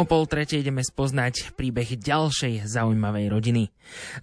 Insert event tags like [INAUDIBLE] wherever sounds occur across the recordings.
O pol tretej ideme spoznať príbeh ďalšej zaujímavej rodiny.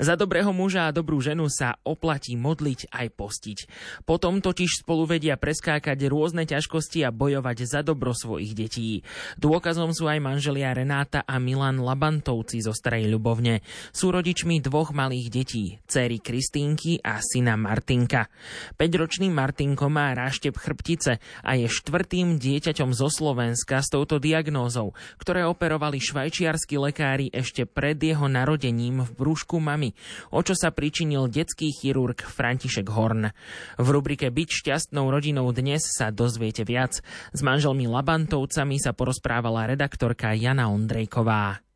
Za dobrého muža a dobrú ženu sa oplatí modliť aj postiť. Potom totiž spolu vedia preskákať rôzne ťažkosti a bojovať za dobro svojich detí. Dôkazom sú aj manželia Renáta a Milan Labantovci zo Starej Ľubovne. Sú rodičmi dvoch malých detí, céry Kristínky a syna Martinka. 5-ročný Martinko má ráštep chrbtice a je štvrtým dieťaťom zo Slovenska s touto diagnózou, ktoré operovali švajčiarskí lekári ešte pred jeho narodením v brúšku mamy, o čo sa pričinil detský chirurg František Horn. V rubrike Byť šťastnou rodinou dnes sa dozviete viac. S manželmi Labantovcami sa porozprávala redaktorka Jana Ondrejková.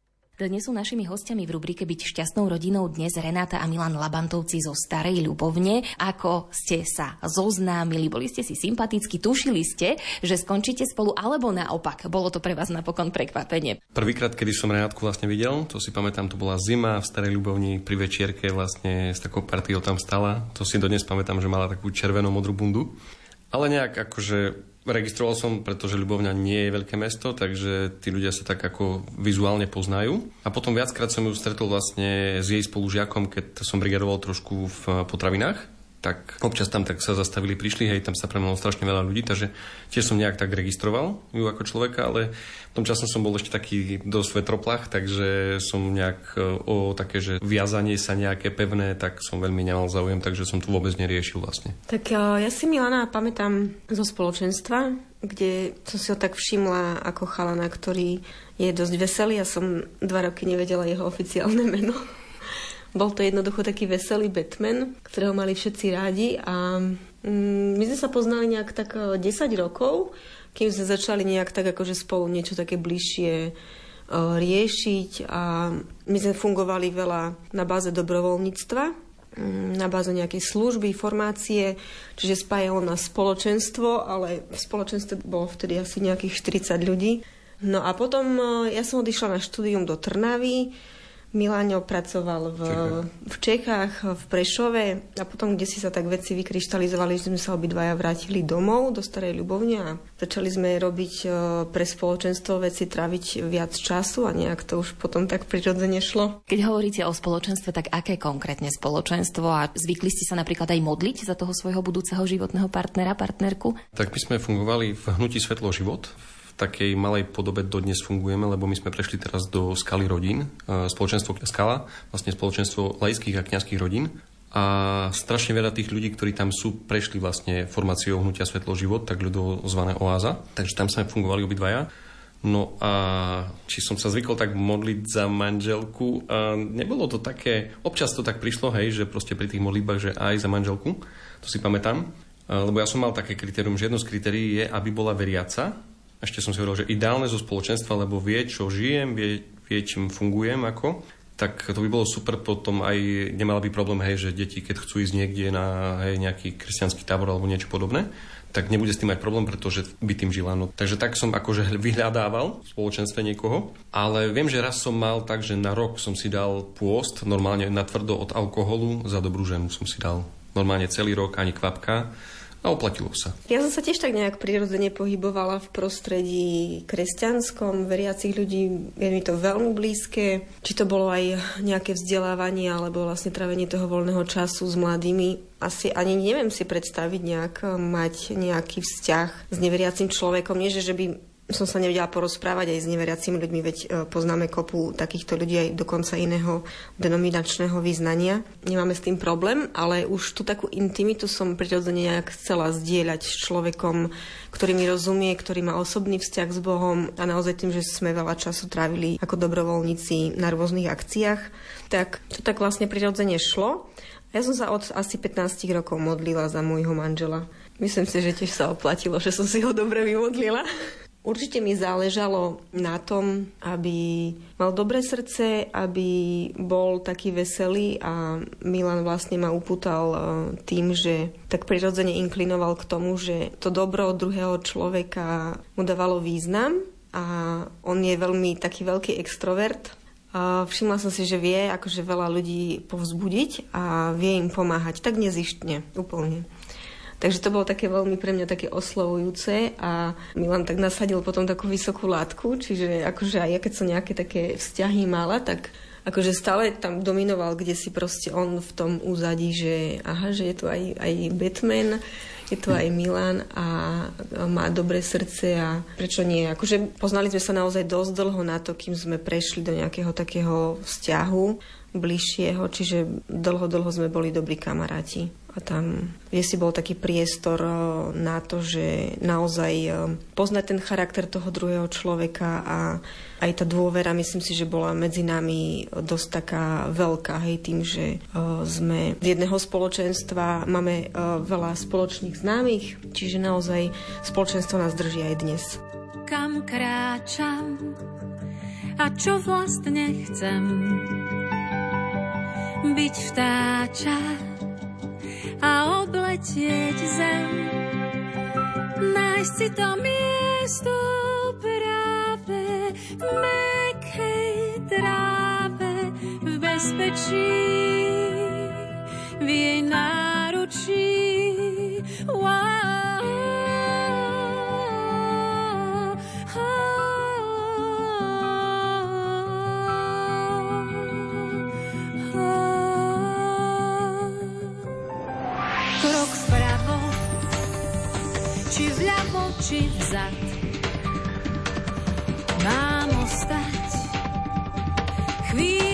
Dnes sú našimi hostiami v rubrike Byť šťastnou rodinou dnes Renáta a Milan Labantovci zo Starej Ľubovne. Ako ste sa zoznámili, boli ste si sympaticky, tušili ste, že skončíte spolu, alebo naopak, bolo to pre vás napokon prekvapenie? Prvýkrát, kedy som Renátku vlastne videl, to si pamätám, to bola zima v Starej Ľubovni pri večierke vlastne s takou partiou tam stala. To si dodnes pamätám, že mala takú červeno-modrú bundu. Ale nejak akože Registroval som, pretože Ľubovňa nie je veľké mesto, takže tí ľudia sa tak ako vizuálne poznajú. A potom viackrát som ju stretol vlastne s jej spolužiakom, keď som brigadoval trošku v potravinách tak občas tam tak sa zastavili, prišli, hej, tam sa premenilo strašne veľa ľudí, takže tiež som nejak tak registroval ju ako človeka, ale v tom časom som bol ešte taký dosť vetroplach, takže som nejak e, o také, že viazanie sa nejaké pevné, tak som veľmi nemal záujem, takže som tu vôbec neriešil vlastne. Tak e, ja si Milana pamätám zo spoločenstva, kde som si ho tak všimla ako chalana, ktorý je dosť veselý. Ja som dva roky nevedela jeho oficiálne meno. Bol to jednoducho taký veselý Batman, ktorého mali všetci rádi a mm, my sme sa poznali nejak tak 10 e, rokov, kým sme začali nejak tak akože spolu niečo také bližšie e, riešiť a my sme fungovali veľa na báze dobrovoľníctva, mm, na báze nejakej služby, formácie, čiže spájalo na spoločenstvo, ale v spoločenstve bolo vtedy asi nejakých 40 ľudí. No a potom e, ja som odišla na štúdium do Trnavy, Miláňo pracoval v Čechách. v Čechách, v Prešove a potom, kde si sa tak veci vykryštalizovali, že sme sa obidvaja vrátili domov do Starej Ľubovne a začali sme robiť e, pre spoločenstvo veci, traviť viac času a nejak to už potom tak prirodzene šlo. Keď hovoríte o spoločenstve, tak aké konkrétne spoločenstvo a zvykli ste sa napríklad aj modliť za toho svojho budúceho životného partnera, partnerku? Tak my sme fungovali v hnutí Svetlo život, takej malej podobe dodnes fungujeme, lebo my sme prešli teraz do skaly rodín, e, spoločenstvo Skala, vlastne spoločenstvo laických a kňazských rodín. A strašne veľa tých ľudí, ktorí tam sú, prešli vlastne formáciou Hnutia Svetlo život, tak ľudovo zvané Oáza. Takže tam sme fungovali obidvaja. No a či som sa zvykol tak modliť za manželku, a nebolo to také, občas to tak prišlo, hej, že proste pri tých modlitbách, že aj za manželku, to si pamätám. Lebo ja som mal také kritérium, že jedno z kritérií je, aby bola veriaca, ešte som si hovoril, že ideálne zo spoločenstva, lebo vie, čo žijem, vie, vie čím fungujem ako, tak to by bolo super, potom aj nemala by problém, hej, že deti, keď chcú ísť niekde na hej, nejaký kresťanský tábor alebo niečo podobné, tak nebude s tým mať problém, pretože by tým žila. No, takže tak som akože [LAUGHS] vyhľadával v spoločenstve niekoho, ale viem, že raz som mal tak, že na rok som si dal pôst, normálne na tvrdo od alkoholu, za dobrú ženu som si dal. Normálne celý rok, ani kvapka a oplatilo sa. Ja som sa tiež tak nejak prirodzene pohybovala v prostredí kresťanskom, veriacich ľudí, je mi to veľmi blízke. Či to bolo aj nejaké vzdelávanie alebo vlastne trávenie toho voľného času s mladými. Asi ani neviem si predstaviť nejak mať nejaký vzťah s neveriacim človekom. Nie, že, že by som sa nevedela porozprávať aj s neveriacimi ľuďmi, veď e, poznáme kopu takýchto ľudí aj dokonca iného denominačného význania. Nemáme s tým problém, ale už tú takú intimitu som prirodzene nejak chcela zdieľať s človekom, ktorý mi rozumie, ktorý má osobný vzťah s Bohom a naozaj tým, že sme veľa času trávili ako dobrovoľníci na rôznych akciách, tak to tak vlastne prirodzene šlo. Ja som sa od asi 15 rokov modlila za môjho manžela. Myslím si, že tiež sa oplatilo, že som si ho dobre vymodlila. Určite mi záležalo na tom, aby mal dobré srdce, aby bol taký veselý a Milan vlastne ma upútal e, tým, že tak prirodzene inklinoval k tomu, že to dobro druhého človeka mu dávalo význam a on je veľmi taký veľký extrovert. A všimla som si, že vie akože veľa ľudí povzbudiť a vie im pomáhať tak nezištne úplne. Takže to bolo také veľmi pre mňa také oslovujúce a Milan tak nasadil potom takú vysokú látku, čiže akože aj ja keď som nejaké také vzťahy mala, tak akože stále tam dominoval, kde si proste on v tom úzadí, že aha, že je tu aj, aj Batman, je tu aj Milan a má dobré srdce a prečo nie? Akože poznali sme sa naozaj dosť dlho na to, kým sme prešli do nejakého takého vzťahu bližšieho, čiže dlho, dlho sme boli dobrí kamaráti. A tam, kde si bol taký priestor eh, na to, že naozaj eh, poznať ten charakter toho druhého človeka a aj tá dôvera, myslím si, že bola medzi nami dosť taká veľká, hej, tým, že uh, sme z jedného spoločenstva, máme veľa spoločných známych, čiže naozaj spoločenstvo nás drží aj dnes. Kam kráčam a čo vlastne chcem? Byť vtáča a obletieť zem. Nájsť si to miesto práve v mekej tráve v bezpečí v jej náručí. Wow. Či vzad. Mám ostať chvíľu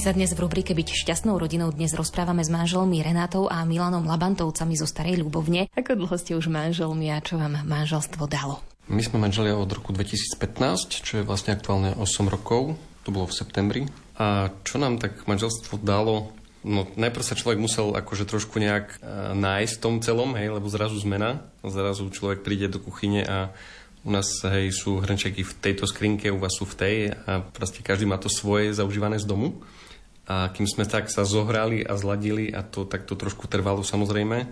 sa dnes v rubrike Byť šťastnou rodinou dnes rozprávame s manželmi Renátou a Milanom Labantovcami zo Starej Ľubovne. Ako dlho ste už manželmi a čo vám manželstvo dalo? My sme manželia od roku 2015, čo je vlastne aktuálne 8 rokov. To bolo v septembri. A čo nám tak manželstvo dalo? No, najprv sa človek musel akože trošku nejak uh, nájsť v tom celom, hej, lebo zrazu zmena. Zrazu človek príde do kuchyne a u nás hej, sú hrnčeky v tejto skrinke, u vás sú v tej a proste každý má to svoje zaužívané z domu. A kým sme tak sa zohrali a zladili a to tak to trošku trvalo samozrejme,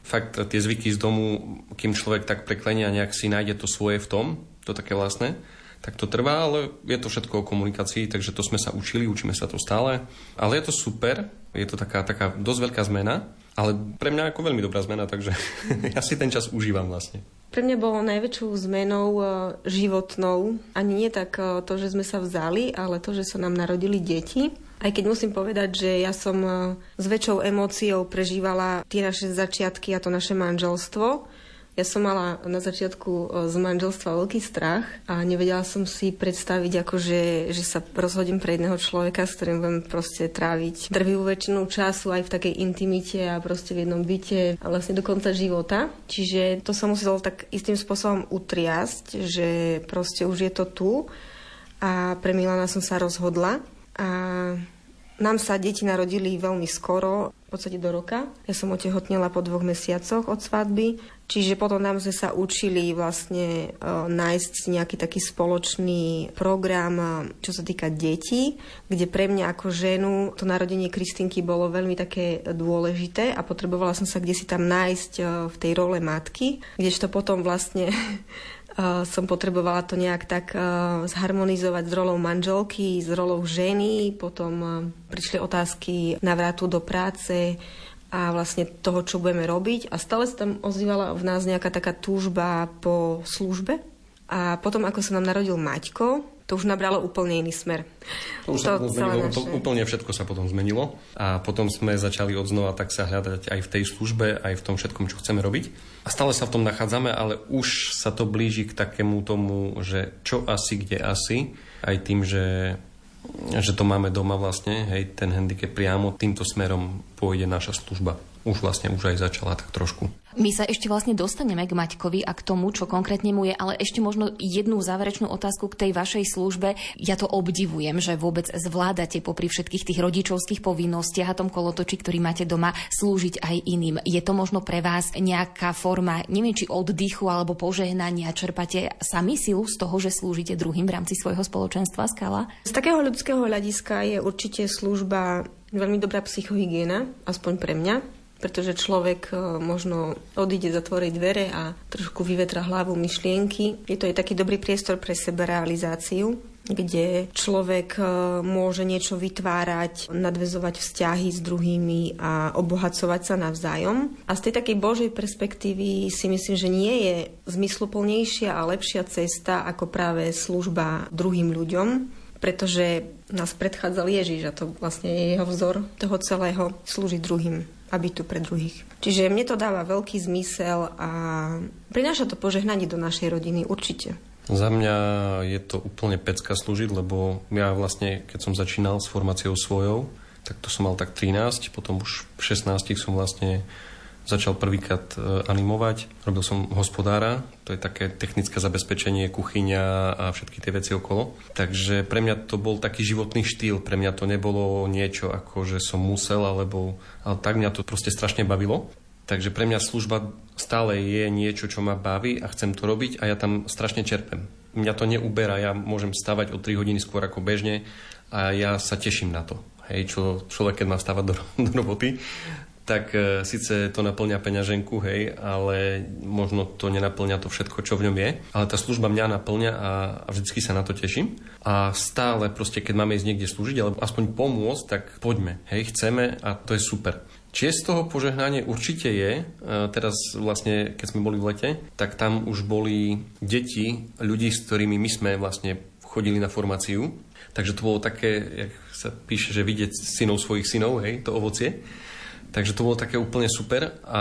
fakt tie zvyky z domu, kým človek tak preklenia nejak si nájde to svoje v tom, to také vlastné, tak to trvá, ale je to všetko o komunikácii, takže to sme sa učili, učíme sa to stále. Ale je to super, je to taká, taká dosť veľká zmena, ale pre mňa ako veľmi dobrá zmena, takže [LAUGHS] ja si ten čas užívam vlastne. Pre mňa bolo najväčšou zmenou e, životnou ani nie tak e, to, že sme sa vzali, ale to, že sa nám narodili deti. Aj keď musím povedať, že ja som e, s väčšou emóciou prežívala tie naše začiatky a to naše manželstvo, Ja som mala na začiatku e, z manželstva veľký strach a nevedela som si predstaviť, akože, že sa rozhodím pre jedného človeka, s ktorým budem proste tráviť drvivú väčšinu času aj v takej intimite a proste v jednom byte a vlastne do konca života. Čiže to sa muselo tak istým spôsobom utriasť, že proste už je to tu a pre Milana som sa rozhodla a nám sa deti narodili veľmi skoro, v podstate do roka. Ja som otehotnela po dvoch mesiacoch od svadby Čiže potom nám sme sa učili vlastne uh, nájsť nejaký taký spoločný program, uh, čo sa týka detí, kde pre mňa ako ženu to narodenie Kristinky bolo veľmi také dôležité a potrebovala som sa kde si tam nájsť uh, v tej role matky, kdežto potom vlastne [LAUGHS] som potrebovala to nejak tak zharmonizovať s rolou manželky, s rolou ženy, potom prišli otázky návratu do práce, a vlastne toho, čo budeme robiť. A stále sa tam ozývala v nás nejaká taká túžba po službe. A potom, ako sa nám narodil Maťko, to už nabralo úplne iný smer. To už to sa potom zmenilo, naše... úplne všetko sa potom zmenilo a potom sme začali odznova tak sa hľadať aj v tej službe, aj v tom všetkom, čo chceme robiť. A stále sa v tom nachádzame, ale už sa to blíži k takému tomu, že čo asi, kde asi, aj tým, že že to máme doma vlastne, hej, ten handicap priamo týmto smerom pôjde naša služba. Už vlastne už aj začala tak trošku. My sa ešte vlastne dostaneme k Maťkovi a k tomu, čo konkrétne mu je, ale ešte možno jednu záverečnú otázku k tej vašej službe. Ja to obdivujem, že vôbec zvládate popri všetkých tých rodičovských povinnostiach a tom kolotoči, ktorý máte doma, slúžiť aj iným. Je to možno pre vás nejaká forma, neviem, či oddychu alebo požehnania, čerpate sami silu z toho, že slúžite druhým v rámci svojho spoločenstva Skala? Z takého ľudského hľadiska je určite služba veľmi dobrá psychohygiena, aspoň pre mňa pretože človek e, možno odíde zatvoriť dvere a trošku vyvetra hlavu myšlienky. Je to aj taký dobrý priestor pre seberealizáciu, kde človek e, môže niečo vytvárať, nadvezovať vzťahy s druhými a obohacovať sa navzájom. A z tej takej Božej perspektívy si myslím, že nie je zmysluplnejšia a lepšia cesta ako práve služba druhým ľuďom, pretože nás predchádzal Ježiš a to vlastne je jeho vzor toho celého slúžiť druhým a byť tu pre druhých. Čiže mne to dáva veľký zmysel a prináša to požehnanie do našej rodiny určite. Za mňa je to úplne pecka slúžiť, lebo ja vlastne, keď som začínal s formáciou svojou, tak to som mal tak 13, potom už v 16 som vlastne začal prvýkrát e, animovať. Robil som hospodára, to je také technické zabezpečenie, kuchyňa a všetky tie veci okolo. Takže pre mňa to bol taký životný štýl, pre mňa to nebolo niečo ako, že som musel, alebo ale tak mňa to proste strašne bavilo. Takže pre mňa služba stále je niečo, čo ma baví a chcem to robiť a ja tam strašne čerpem. Mňa to neuberá, ja môžem stavať o 3 hodiny skôr ako bežne a ja sa teším na to. Hej, čo človek, keď má stavať do, [LAUGHS] do roboty, tak e, síce to naplňa peňaženku, hej, ale možno to nenaplňa to všetko, čo v ňom je. Ale tá služba mňa naplňa a, a vždycky sa na to teším. A stále proste, keď máme ísť niekde slúžiť, alebo aspoň pomôcť, tak poďme, hej, chceme a to je super. Či z toho požehnanie určite je. E, teraz vlastne, keď sme boli v lete, tak tam už boli deti ľudí, s ktorými my sme vlastne chodili na formáciu. Takže to bolo také, jak sa píše, že vidieť synov svojich synov, hej, to ovocie. Takže to bolo také úplne super a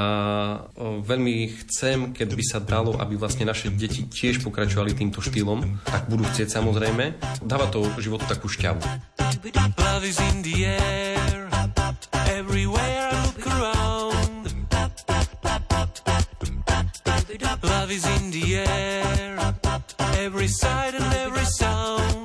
veľmi chcem, keď by sa dalo, aby vlastne naše deti tiež pokračovali týmto štýlom, ak budú chcieť samozrejme. Dáva to životu takú šťavu. Love is in the air, every side and every sound.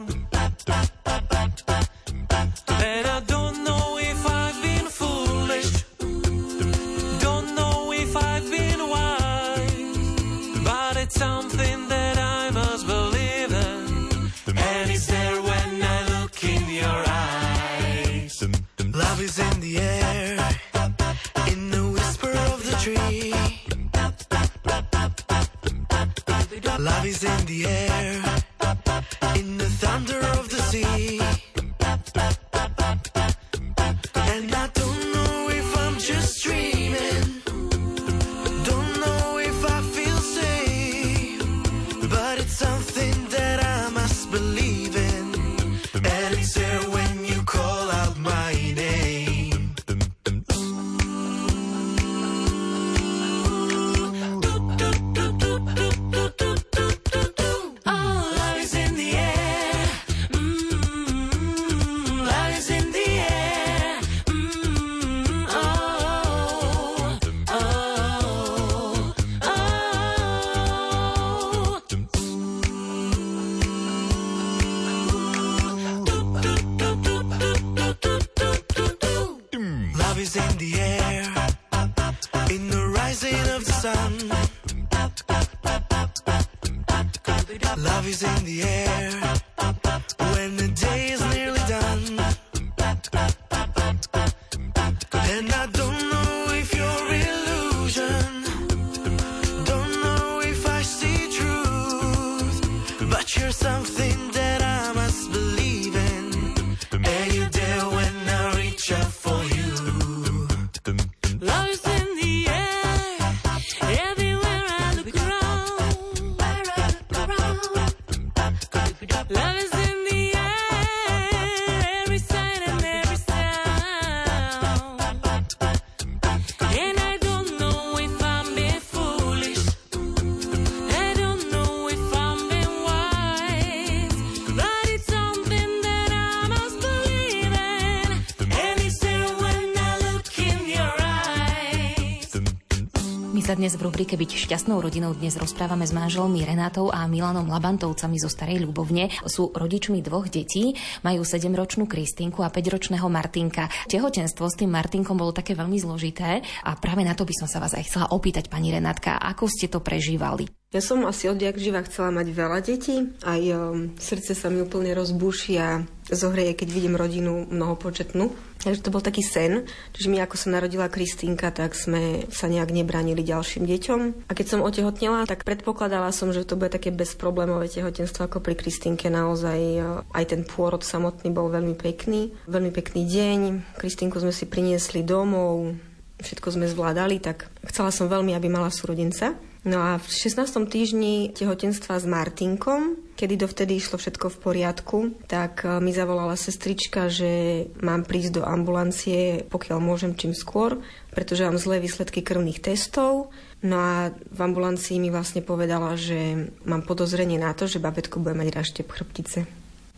V rubrike Byť šťastnou rodinou dnes rozprávame s manželmi Renátou a Milanom Labantovcami zo Starej Ľubovne. Sú rodičmi dvoch detí, majú 7-ročnú Kristinku a 5-ročného Martinka. Tehotenstvo s tým Martinkom bolo také veľmi zložité a práve na to by som sa vás aj chcela opýtať, pani Renátka, ako ste to prežívali? Ja som asi odjak živa chcela mať veľa detí, aj um, srdce sa mi úplne rozbúši a zohreje, keď vidím rodinu mnohopočetnú. Takže to bol taký sen. Čiže my, ako sa narodila Kristýnka, tak sme sa nejak nebránili ďalším deťom. A keď som otehotnela, tak predpokladala som, že to bude také bezproblémové tehotenstvo ako pri Kristýnke. Naozaj uh, aj ten pôrod samotný bol veľmi pekný. Veľmi pekný deň. Kristýnku sme si priniesli domov, všetko sme zvládali, tak chcela som veľmi, aby mala súrodenca. No a v 16. týždni tehotenstva s Martinkom, kedy dovtedy išlo všetko v poriadku, tak e, mi zavolala sestrička, že mám prísť do ambulancie, pokiaľ môžem čím skôr, pretože mám zlé výsledky krvných testov. No a v ambulancii mi vlastne povedala, že mám podozrenie na to, že babetko bude mať raštep chrbtice.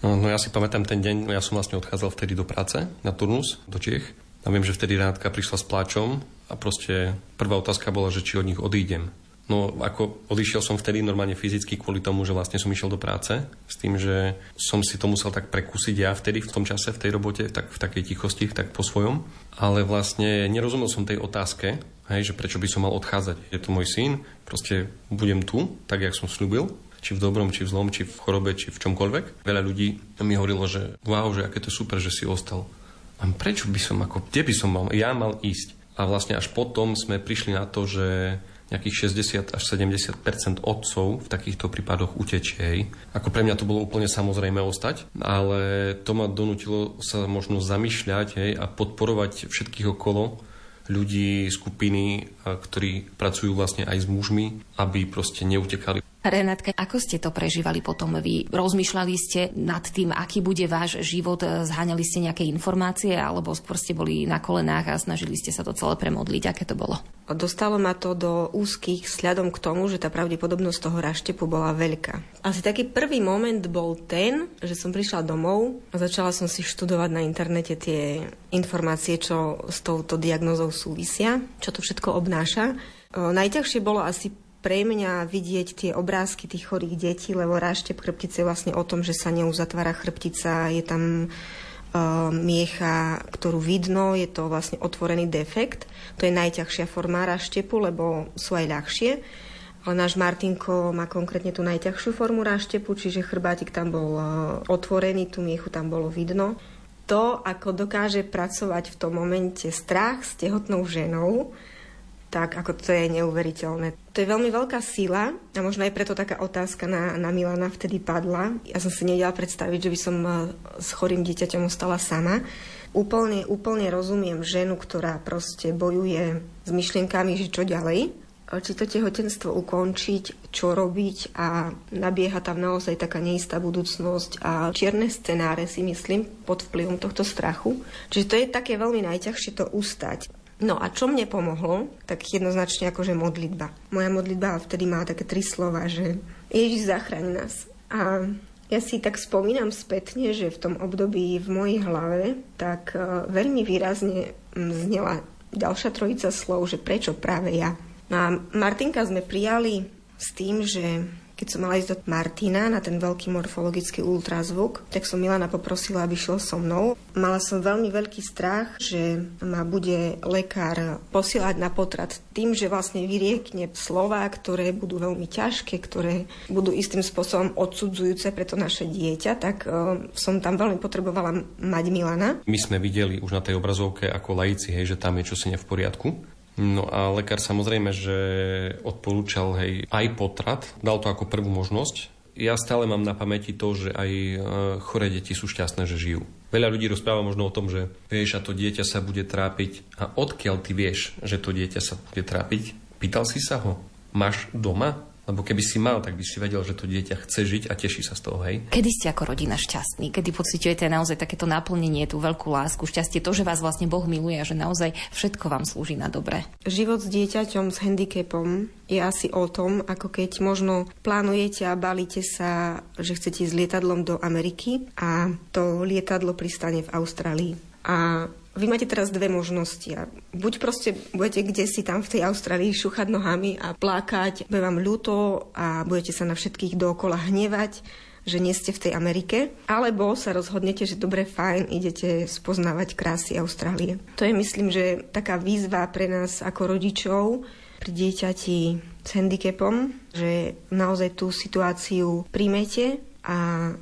No, no ja si pamätám ten deň, ja som vlastne odchádzal vtedy do práce na turnus do Čiech. A viem, že vtedy Renátka prišla s pláčom a proste prvá otázka bola, že či od nich odídem. No ako odišiel som vtedy normálne fyzicky kvôli tomu, že vlastne som išiel do práce s tým, že som si to musel tak prekúsiť ja vtedy v tom čase, v tej robote, tak v takej tichosti, tak po svojom. Ale vlastne nerozumel som tej otázke, hej, že prečo by som mal odchádzať. Je to môj syn, proste budem tu, tak jak som slúbil, či v dobrom, či v zlom, či v chorobe, či v čomkoľvek. Veľa ľudí mi hovorilo, že wow, že aké to super, že si ostal. A prečo by som, ako, kde by som mal, ja mal ísť? A vlastne až potom sme prišli na to, že nejakých 60 až 70% otcov v takýchto prípadoch utečie. Ako pre mňa to bolo úplne samozrejme ostať, ale to ma donútilo sa možno zamýšľať hej, a podporovať všetkých okolo ľudí, skupiny, ktorí pracujú vlastne aj s mužmi, aby proste neutekali. Renátka, ako ste to prežívali potom vy? Rozmýšľali ste nad tým, aký bude váš život? Zháňali ste nejaké informácie alebo skôr ste boli na kolenách a snažili ste sa to celé premodliť? Aké to bolo? Dostalo ma to do úzkých sľadom k tomu, že tá pravdepodobnosť toho raštepu bola veľká. Asi taký prvý moment bol ten, že som prišla domov a začala som si študovať na internete tie informácie, čo s touto diagnozou súvisia, čo to všetko obnáša. Najťažšie bolo asi pre mňa vidieť tie obrázky tých chorých detí, lebo ráštep chrbtice je vlastne o tom, že sa neuzatvára chrbtica, je tam uh, miecha, ktorú vidno, je to vlastne otvorený defekt. To je najťažšia forma ráštepu, lebo sú aj ľahšie. Ale náš Martinko má konkrétne tú najťažšiu formu ráštepu, čiže chrbátik tam bol uh, otvorený, tú miechu tam bolo vidno. To, ako dokáže pracovať v tom momente strach s tehotnou ženou, tak ako to je neuveriteľné. To je veľmi veľká sila a možno aj preto taká otázka na, na Milana vtedy padla. Ja som si nedala predstaviť, že by som e, s chorým dieťaťom ostala sama. Úplne, úplne rozumiem ženu, ktorá proste bojuje s myšlienkami, že čo ďalej, či to tehotenstvo ukončiť, čo robiť a nabieha tam naozaj taká neistá budúcnosť a čierne scenáre si myslím pod vplyvom tohto strachu. Čiže to je také veľmi najťažšie to ustať. No a čo mne pomohlo, tak jednoznačne akože modlitba. Moja modlitba vtedy má také tri slova, že Ježiš zachraň nás. A ja si tak spomínam spätne, že v tom období v mojej hlave tak uh, veľmi výrazne znela ďalšia trojica slov, že prečo práve ja. No a Martinka sme prijali s tým, že keď som mala ísť do Martina na ten veľký morfologický ultrazvuk, tak som Milana poprosila, aby šiel so mnou. Mala som veľmi veľký strach, že ma bude lekár posielať na potrat tým, že vlastne vyriekne slova, ktoré budú veľmi ťažké, ktoré budú istým spôsobom odsudzujúce pre to naše dieťa, tak uh, som tam veľmi potrebovala mať Milana. My sme videli už na tej obrazovke ako laici, hej, že tam je čosi ne v poriadku. No a lekár samozrejme, že odporúčal hej, aj potrat, dal to ako prvú možnosť. Ja stále mám na pamäti to, že aj e, choré deti sú šťastné, že žijú. Veľa ľudí rozpráva možno o tom, že vieš, a to dieťa sa bude trápiť. A odkiaľ ty vieš, že to dieťa sa bude trápiť? Pýtal si sa ho? Máš doma lebo keby si mal, tak by si vedel, že to dieťa chce žiť a teší sa z toho, hej. Kedy ste ako rodina šťastní? Kedy pociťujete naozaj takéto naplnenie, tú veľkú lásku, šťastie, to, že vás vlastne Boh miluje a že naozaj všetko vám slúži na dobre? Život s dieťaťom s handicapom je asi o tom, ako keď možno plánujete a balíte sa, že chcete ísť lietadlom do Ameriky a to lietadlo pristane v Austrálii. A vy máte teraz dve možnosti. A buď proste budete kde si tam v tej Austrálii šuchať nohami a plakať, bude vám ľúto a budete sa na všetkých dookola hnevať, že nie ste v tej Amerike, alebo sa rozhodnete, že dobre, fajn, idete spoznávať krásy Austrálie. To je, myslím, že taká výzva pre nás ako rodičov, pri dieťati s handicapom, že naozaj tú situáciu príjmete a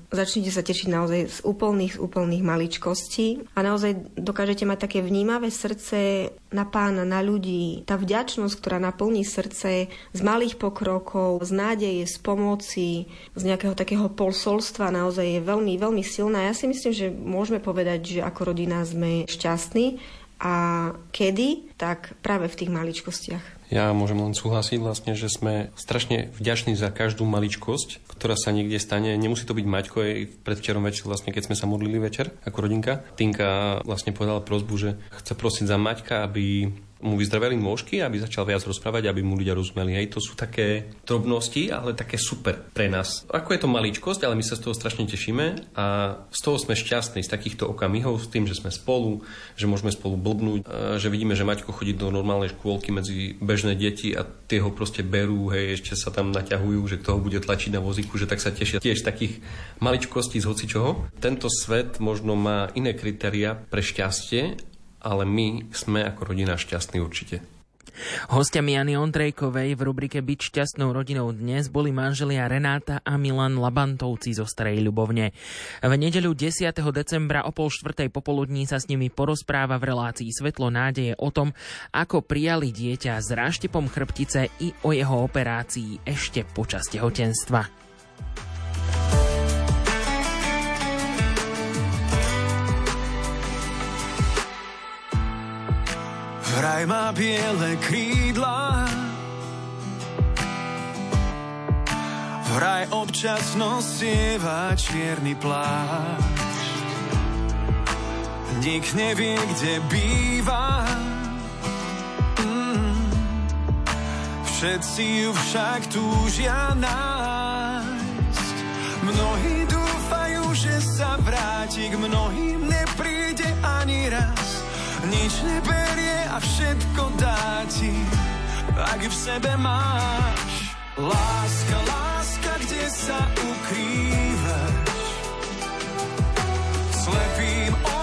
začnete sa tešiť naozaj z úplných, z úplných maličkostí a naozaj dokážete mať také vnímavé srdce na pána, na ľudí. Tá vďačnosť, ktorá naplní srdce z malých pokrokov, z nádeje, z pomoci, z nejakého takého polsolstva naozaj je veľmi, veľmi silná. Ja si myslím, že môžeme povedať, že ako rodina sme šťastní a kedy, tak práve v tých maličkostiach. Ja môžem len súhlasiť vlastne, že sme strašne vďační za každú maličkosť, ktorá sa niekde stane. Nemusí to byť Maťko, aj predvčerom večer, vlastne, keď sme sa modlili večer ako rodinka. Tinka vlastne povedala prozbu, že chce prosiť za Maťka, aby mu vyzdraveli nôžky, aby začal viac rozprávať, aby mu ľudia rozumeli. Hej, to sú také drobnosti, ale také super pre nás. Ako je to maličkosť, ale my sa z toho strašne tešíme a z toho sme šťastní, z takýchto okamihov, s tým, že sme spolu, že môžeme spolu blbnúť, že vidíme, že Maťko chodí do normálnej škôlky medzi bežné deti a tie ho proste berú, hej, ešte sa tam naťahujú, že kto ho bude tlačiť na vozíku, že tak sa tešia tiež takých maličkostí z hocičoho. Tento svet možno má iné kritéria pre šťastie ale my sme ako rodina šťastní určite. Hostiami Jany Ondrejkovej v rubrike Byť šťastnou rodinou dnes boli manželia Renáta a Milan Labantovci zo Starej Ľubovne. V nedeľu 10. decembra o pol štvrtej popoludní sa s nimi porozpráva v relácii Svetlo nádeje o tom, ako prijali dieťa s ráštepom chrbtice i o jeho operácii ešte počas tehotenstva. Vraj má biele krídla. Vraj občas nosieva čierny plášť Nik nevie, kde býva. Mm. Všetci ju však túžia nájsť. Mnohí dúfajú, že sa vráti K mnohým nepríde ani raz nič neberie a všetko dá ti, ak v sebe máš. Láska, láska, kde sa ukrývaš? Slepým očiam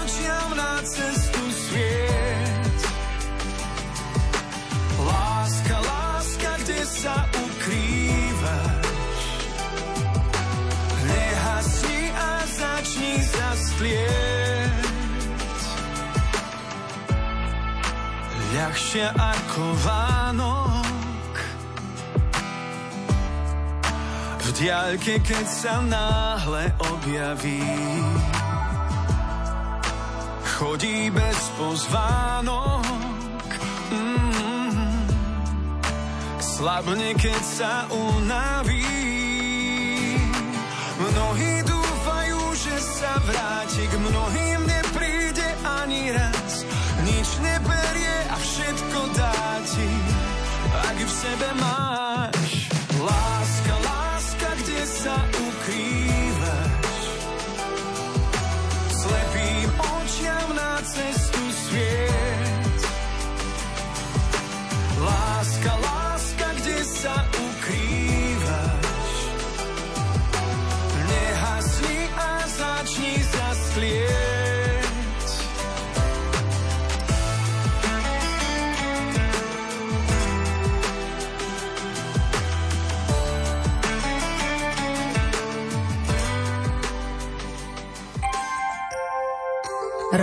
ľahšia ako Vánok. V diaľke, keď sa náhle objaví, chodí bez pozvánok. Mm-hmm. Slabne, keď sa unaví. Mnohí dúfajú, že sa vráti, k mnohým nepríde ani raz. Nič neberie a všetko dá ti, ak v sebe máš.